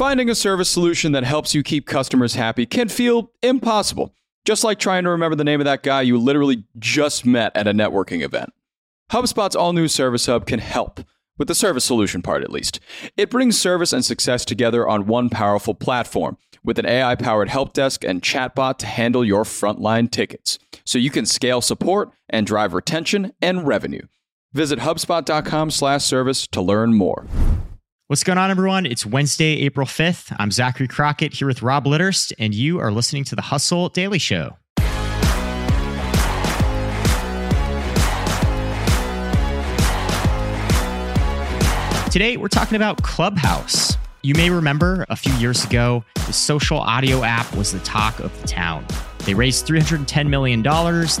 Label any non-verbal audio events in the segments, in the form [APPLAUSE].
Finding a service solution that helps you keep customers happy can feel impossible, just like trying to remember the name of that guy you literally just met at a networking event. HubSpot's all new Service Hub can help, with the service solution part at least. It brings service and success together on one powerful platform with an AI powered help desk and chatbot to handle your frontline tickets, so you can scale support and drive retention and revenue. Visit HubSpot.com/service to learn more. What's going on, everyone? It's Wednesday, April 5th. I'm Zachary Crockett here with Rob Litterst, and you are listening to the Hustle Daily Show. Today, we're talking about Clubhouse. You may remember a few years ago, the social audio app was the talk of the town. They raised $310 million,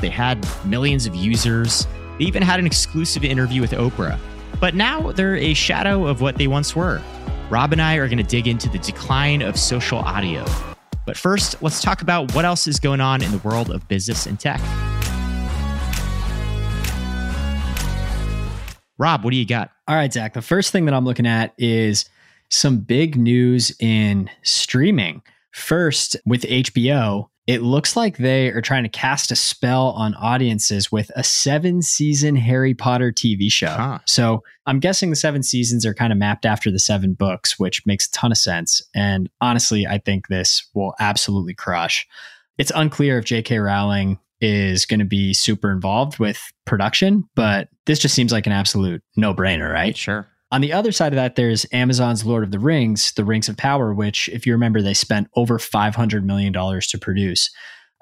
they had millions of users, they even had an exclusive interview with Oprah. But now they're a shadow of what they once were. Rob and I are going to dig into the decline of social audio. But first, let's talk about what else is going on in the world of business and tech. Rob, what do you got? All right, Zach. The first thing that I'm looking at is some big news in streaming. First, with HBO, it looks like they are trying to cast a spell on audiences with a seven season Harry Potter TV show. Huh. So I'm guessing the seven seasons are kind of mapped after the seven books, which makes a ton of sense. And honestly, I think this will absolutely crush. It's unclear if J.K. Rowling is going to be super involved with production, but this just seems like an absolute no brainer, right? Sure. On the other side of that, there's Amazon's Lord of the Rings, The Rings of Power, which, if you remember, they spent over $500 million to produce.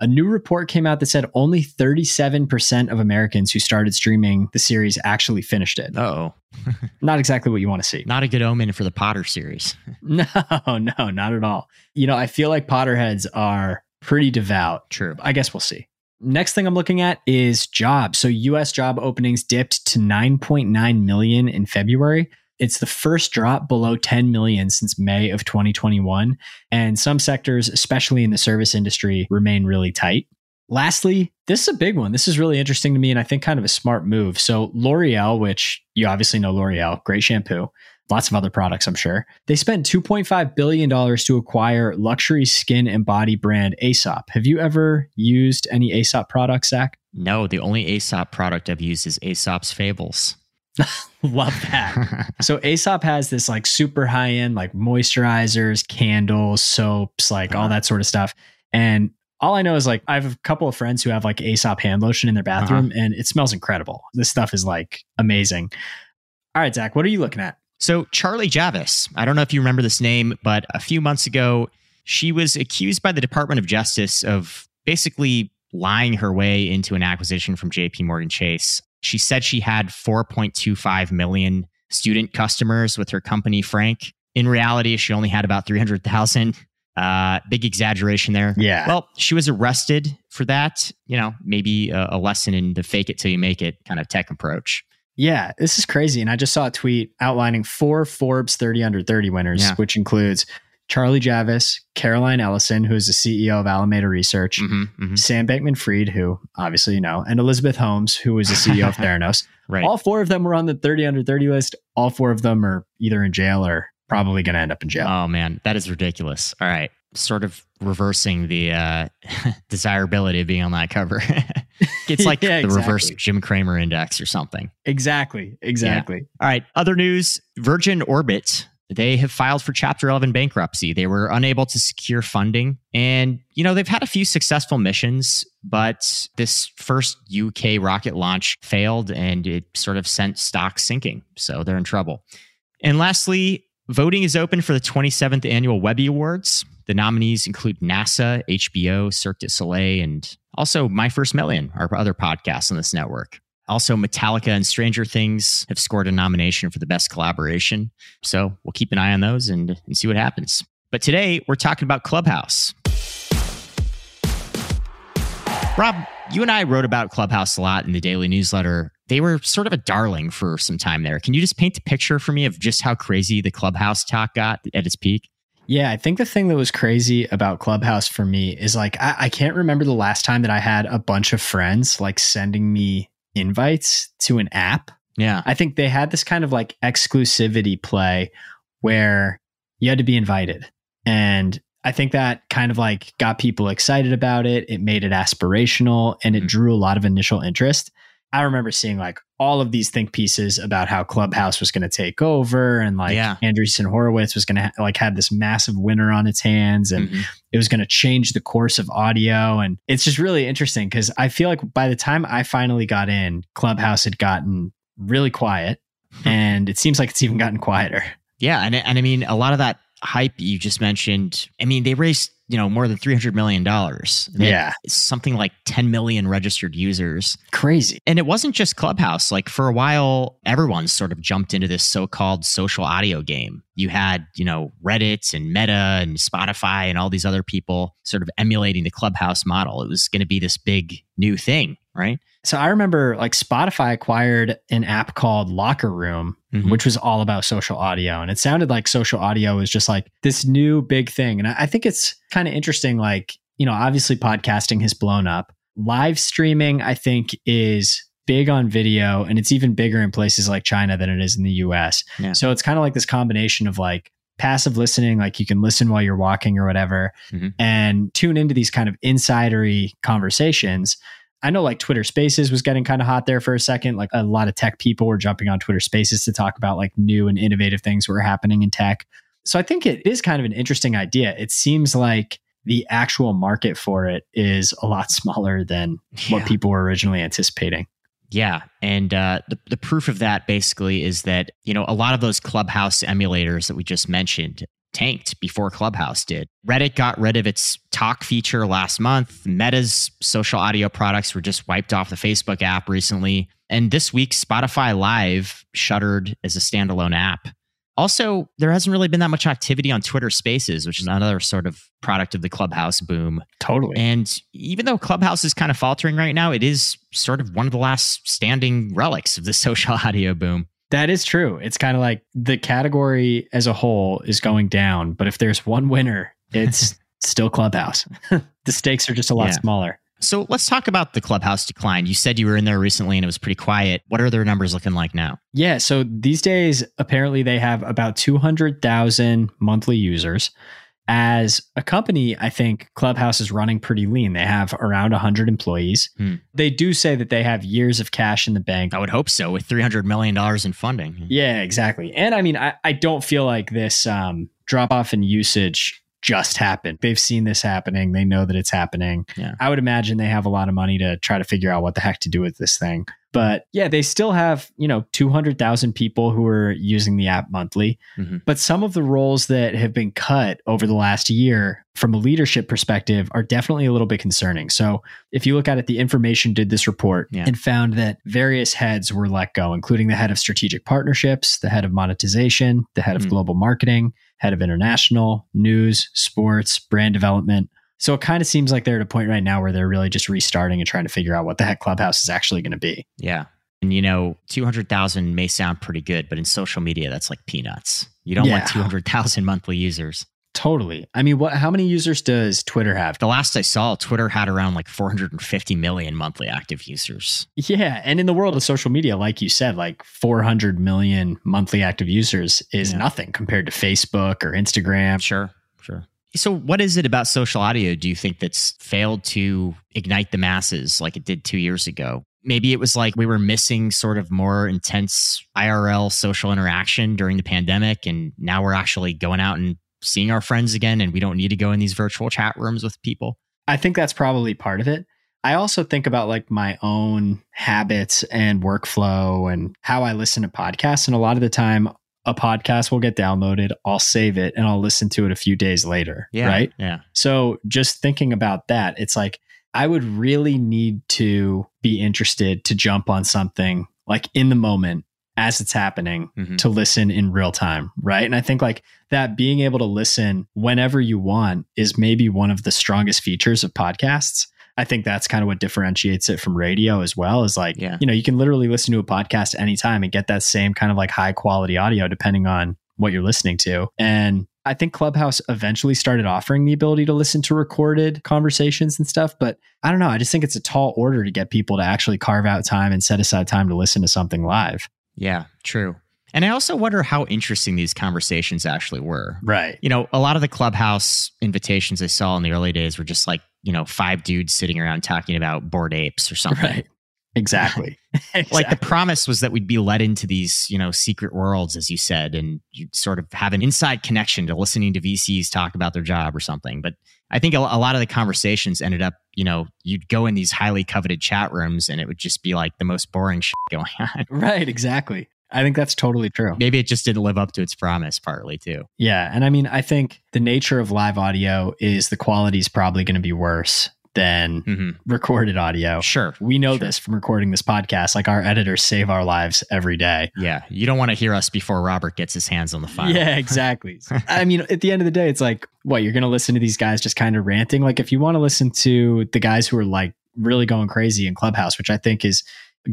A new report came out that said only 37% of Americans who started streaming the series actually finished it. Oh. [LAUGHS] [LAUGHS] not exactly what you want to see. Not a good omen for the Potter series. [LAUGHS] no, no, not at all. You know, I feel like Potterheads are pretty devout. True. I guess we'll see. Next thing I'm looking at is jobs. So US job openings dipped to 9.9 million in February. It's the first drop below 10 million since May of 2021. And some sectors, especially in the service industry, remain really tight. Lastly, this is a big one. This is really interesting to me and I think kind of a smart move. So, L'Oreal, which you obviously know L'Oreal, great shampoo, lots of other products, I'm sure. They spent $2.5 billion to acquire luxury skin and body brand Aesop. Have you ever used any Aesop products, Zach? No, the only Aesop product I've used is Aesop's Fables. [LAUGHS] Love that. [LAUGHS] so Aesop has this like super high end like moisturizers, candles, soaps, like all uh-huh. that sort of stuff. And all I know is like I have a couple of friends who have like Aesop hand lotion in their uh-huh. bathroom uh-huh. and it smells incredible. This stuff is like amazing. All right, Zach, what are you looking at? So, Charlie Javice, I don't know if you remember this name, but a few months ago, she was accused by the Department of Justice of basically lying her way into an acquisition from JP Morgan Chase. She said she had 4.25 million student customers with her company, Frank. In reality, she only had about 300,000. Uh, big exaggeration there. Yeah. Well, she was arrested for that. You know, maybe a, a lesson in the fake it till you make it kind of tech approach. Yeah, this is crazy. And I just saw a tweet outlining four Forbes 30 under 30 winners, yeah. which includes Charlie Javice, Caroline Ellison, who is the CEO of Alameda Research, mm-hmm, mm-hmm. Sam Bankman Fried, who obviously you know, and Elizabeth Holmes, who was the CEO of [LAUGHS] Theranos. right. All four of them were on the 30 under 30 list. All four of them are either in jail or probably going to end up in jail. Oh, man. That is ridiculous. All right. Sort of reversing the uh, [LAUGHS] desirability of being on that cover. [LAUGHS] it's like [LAUGHS] yeah, the exactly. reverse Jim Cramer index or something. Exactly. Exactly. Yeah. All right. Other news Virgin Orbit. They have filed for Chapter 11 bankruptcy. They were unable to secure funding. And, you know, they've had a few successful missions, but this first UK rocket launch failed and it sort of sent stocks sinking. So they're in trouble. And lastly, voting is open for the 27th annual Webby Awards. The nominees include NASA, HBO, Cirque du Soleil, and also My First Million, our other podcast on this network. Also, Metallica and Stranger Things have scored a nomination for the best collaboration. So we'll keep an eye on those and, and see what happens. But today, we're talking about Clubhouse. Rob, you and I wrote about Clubhouse a lot in the daily newsletter. They were sort of a darling for some time there. Can you just paint a picture for me of just how crazy the Clubhouse talk got at its peak? Yeah, I think the thing that was crazy about Clubhouse for me is like I, I, can't remember the last time that I had a bunch of friends like sending me invites to an app. Yeah. I think they had this kind of like exclusivity play where you had to be invited. And I think that kind of like got people excited about it. It made it aspirational and it Mhm. drew a lot of initial interest. I remember seeing like all of these think pieces about how Clubhouse was going to take over and like Yeah. Andreessen Horowitz was going to ha- like had this massive winner on its hands and Mhm. it was going to change the course of audio and it's just really interesting because I feel like by the time I finally got in, Clubhouse had gotten really quiet [LAUGHS] and it seems like it's even gotten quieter. Yeah, and and I mean a lot of that hype you just mentioned. I mean, they raised you know more than three hundred million dollars. Yeah. something like ten million registered users. Crazy. And it wasn't just Clubhouse. Like for a while, everyone sort of jumped into this so-called social audio game. You had, you know, Reddit and Meta and Spotify and all these other people sort of emulating the Clubhouse model. It was going to be this big new thing, right? So I remember like Spotify acquired an app called Locker Room, Mhm. which was all about social audio. And it sounded like social audio was just like this new big thing. And I I think it's kind of interesting. Like, you know, obviously podcasting has blown up. Live streaming, I think, is big on video and it's even bigger in places like China than it is in the US. Yeah. So it's kind of like this combination of like passive listening, like you can listen while you're walking or whatever, Mhm. and tune into these kind of insidery conversations. I know like Twitter Spaces was getting kind of hot there for a second. Like a lot of tech people were jumping on Twitter Spaces to talk about like new and innovative things were happening in tech. So I think it is kind of an interesting idea. It seems like the actual market for it is a lot [LAUGHS] smaller than what people were originally anticipating. Yeah. And uh, the, the proof of that basically is that, you know, a lot of those Clubhouse emulators that we just mentioned tanked before Clubhouse did. Reddit got rid of its talk feature last month. Meta's social audio products were just wiped off the Facebook app recently. And this week, Spotify Live shuttered as a standalone app. Also, there hasn't really been that much activity on Twitter Spaces, which is another sort of product of the Clubhouse boom. Totally. And even though Clubhouse is kind of faltering right now, it is sort of one of the last standing relics of the [LAUGHS] social audio boom. That is true. It's kind of like the category as a whole is going down, but if there's one winner, it's [LAUGHS] still Clubhouse. [LAUGHS] the stakes are just a lot Yeah. smaller. So let's talk about the Clubhouse decline. You said you were in there recently and it was pretty quiet. What are their numbers looking like now? Yeah, so these days apparently they have about 200,000 monthly users. As a company, I think Clubhouse is running pretty lean. They have around 100 employees. Hmm. They do say that they have years of cash in the bank. I would hope so with $300 million in funding. Yeah, exactly. And I mean, I, I don't feel like this um, drop off in usage just happened. They've seen this happening. They know that it's happening. Yeah. I would imagine they have a lot of money to try to figure out what the heck to do with this thing. But yeah, they still have, you know, 200,000 people who are using the app monthly. Mhm. But some of the roles that have been cut over the last year from a leadership perspective are definitely a little bit concerning. So if you look at it, the information did this report Yeah. and found that various heads were let go, including the head of strategic partnerships, the head of monetization, the head of Hmm. global marketing, head of international, news, sports, brand development. So it kind of seems like they're at a point right now where they're really just restarting and trying to figure out what the heck Clubhouse is actually going to be. Yeah. And you know, 200,000 may sound pretty good, but in social media, that's like peanuts. You don't want Yeah. 200,000 monthly users. Totally. I mean, what? How many users does Twitter have? The last I saw, Twitter had around like 450 million monthly active users. Yeah, and in the world of social media, like you said, like 400 million monthly active users is Yeah. nothing compared to Facebook or Instagram. Sure, sure. So, what is it about social audio do you think that's failed to ignite the masses like it did two years ago? Maybe it was like we were missing sort of more intense IRL social interaction during the pandemic, and now we're actually going out and seeing our friends again, and we don't need to go in these virtual chat rooms with people. I think that's probably part of it. I also think about like my own habits and workflow and how I listen to podcasts. And a lot of the time, a podcast will get downloaded, I'll save it, and I'll listen to it a few days later. Right. Yeah. So just thinking about that, it's like I would really need to be interested to jump on something like in the moment as it's happening Mhm. to listen in real time. Right. And I think like that being able to listen whenever you want is maybe one of the strongest features of podcasts. I think that's kind of what differentiates it from radio as well is like, Yeah. you know, you can literally listen to a podcast anytime and get that same kind of like high quality audio depending on what you're listening to. And I think Clubhouse eventually started offering the ability to listen to recorded conversations and stuff, but I don't know. I just think it's a tall order to get people to actually carve out time and set aside time to listen to something live. Yeah, true. And I also wonder how interesting these conversations actually were. Right. You know, a lot of the clubhouse invitations I saw in the early days were just like, you know, five dudes sitting around talking about bored apes or something. Right. Exactly. [LAUGHS] exactly. Like the promise was that we'd be led into these, you know, secret worlds, as you said, and you'd sort of have an inside connection to listening to VCs talk about their job or something. But I think a, a lot of the conversations ended up, you know, you'd go in these highly coveted chat rooms and it would just be like the most boring [LAUGHS] shit going on. Right. Exactly. I think that's totally true. Maybe it just didn't live up to its promise partly too. Yeah. And I mean, I think the nature of live audio is the quality is probably going to be worse than hmm recorded audio. Sure. We know Sure. this from recording this podcast. Like our editors save our lives every day. Yeah. You don't want to hear us before Robert gets his hands on the file. Yeah, exactly. [LAUGHS] I mean, at the end of the day, it's like, what, you're going to listen to these guys just kind of ranting? Like, if you want to listen to the guys who are like really going crazy in Clubhouse, which I think is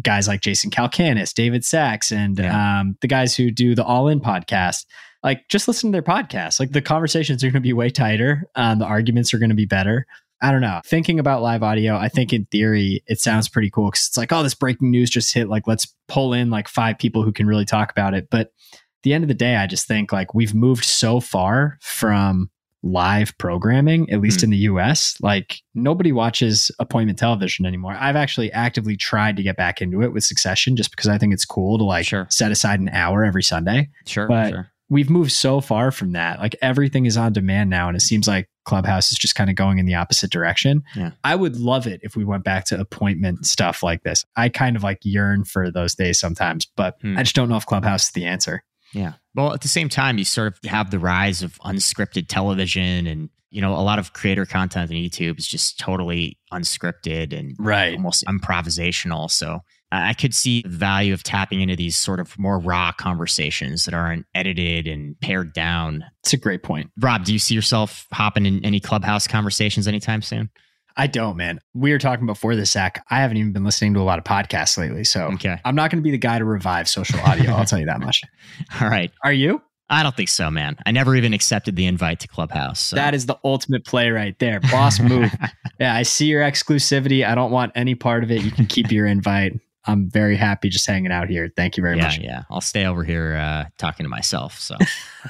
guys like Jason Calacanis, David Sacks, and Yeah. um, the guys who do the All In podcast, like, just listen to their podcasts. Like, the conversations are going to be way tighter, um, the arguments are going to be better. I don't know. Thinking about live audio, I think in theory it sounds pretty cool because it's like, oh, this breaking news just hit. Like, let's pull in like five people who can really talk about it. But at the end of the day, I just think like we've moved so far from live programming, at least Hmm. in the US. Like nobody watches appointment television anymore. I've actually actively tried to get back into it with Succession just because I think it's cool to like Sure. set aside an hour every Sunday Sure. But- sure. we've moved so far from that. Like everything is on demand now, and it seems like Clubhouse is just kind of going in the opposite direction. Yeah. I would love it if we went back to appointment stuff like this. I kind of like yearn for those days sometimes, but Hmm. I just don't know if Clubhouse is the answer. Yeah. Well, at the same time, you sort of have the rise of unscripted television and, you know, a lot of creator content on YouTube is just totally unscripted and Right. almost improvisational. So I I could see the value of tapping into these sort of more raw conversations that aren't edited and pared down. It's a great point. Rob, do you see yourself hopping in any clubhouse conversations anytime soon? I don't, man. We were talking before this, Zach. I haven't even been listening to a lot of podcasts lately. So Okay. I'm not going to be the guy to revive social audio. I'll tell you that much. [LAUGHS] All right. Are you? I don't think so, man. I never even accepted the invite to Clubhouse. So. That is the ultimate play right there. Boss move. [LAUGHS] yeah, I see your exclusivity. I don't want any part of it. You can keep your invite. I'm very happy just hanging out here. Thank you very yeah, much. yeah. I'll stay over here uh, talking to myself. So. [LAUGHS]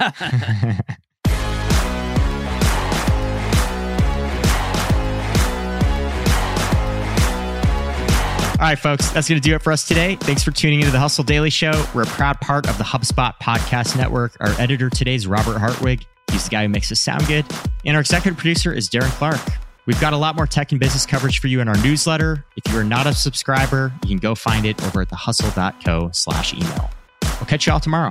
All right, folks, that's going to do it for us today. Thanks for tuning into the Hustle Daily Show. We're a proud part of the HubSpot Podcast Network. Our editor today is Robert Hartwig. He's the guy who makes us sound good. And our executive producer is Darren Clarke. We've got a lot more tech and business coverage for you in our newsletter. If you are not a subscriber, you can go find it over at thehustle.co slash email. We'll catch you all tomorrow.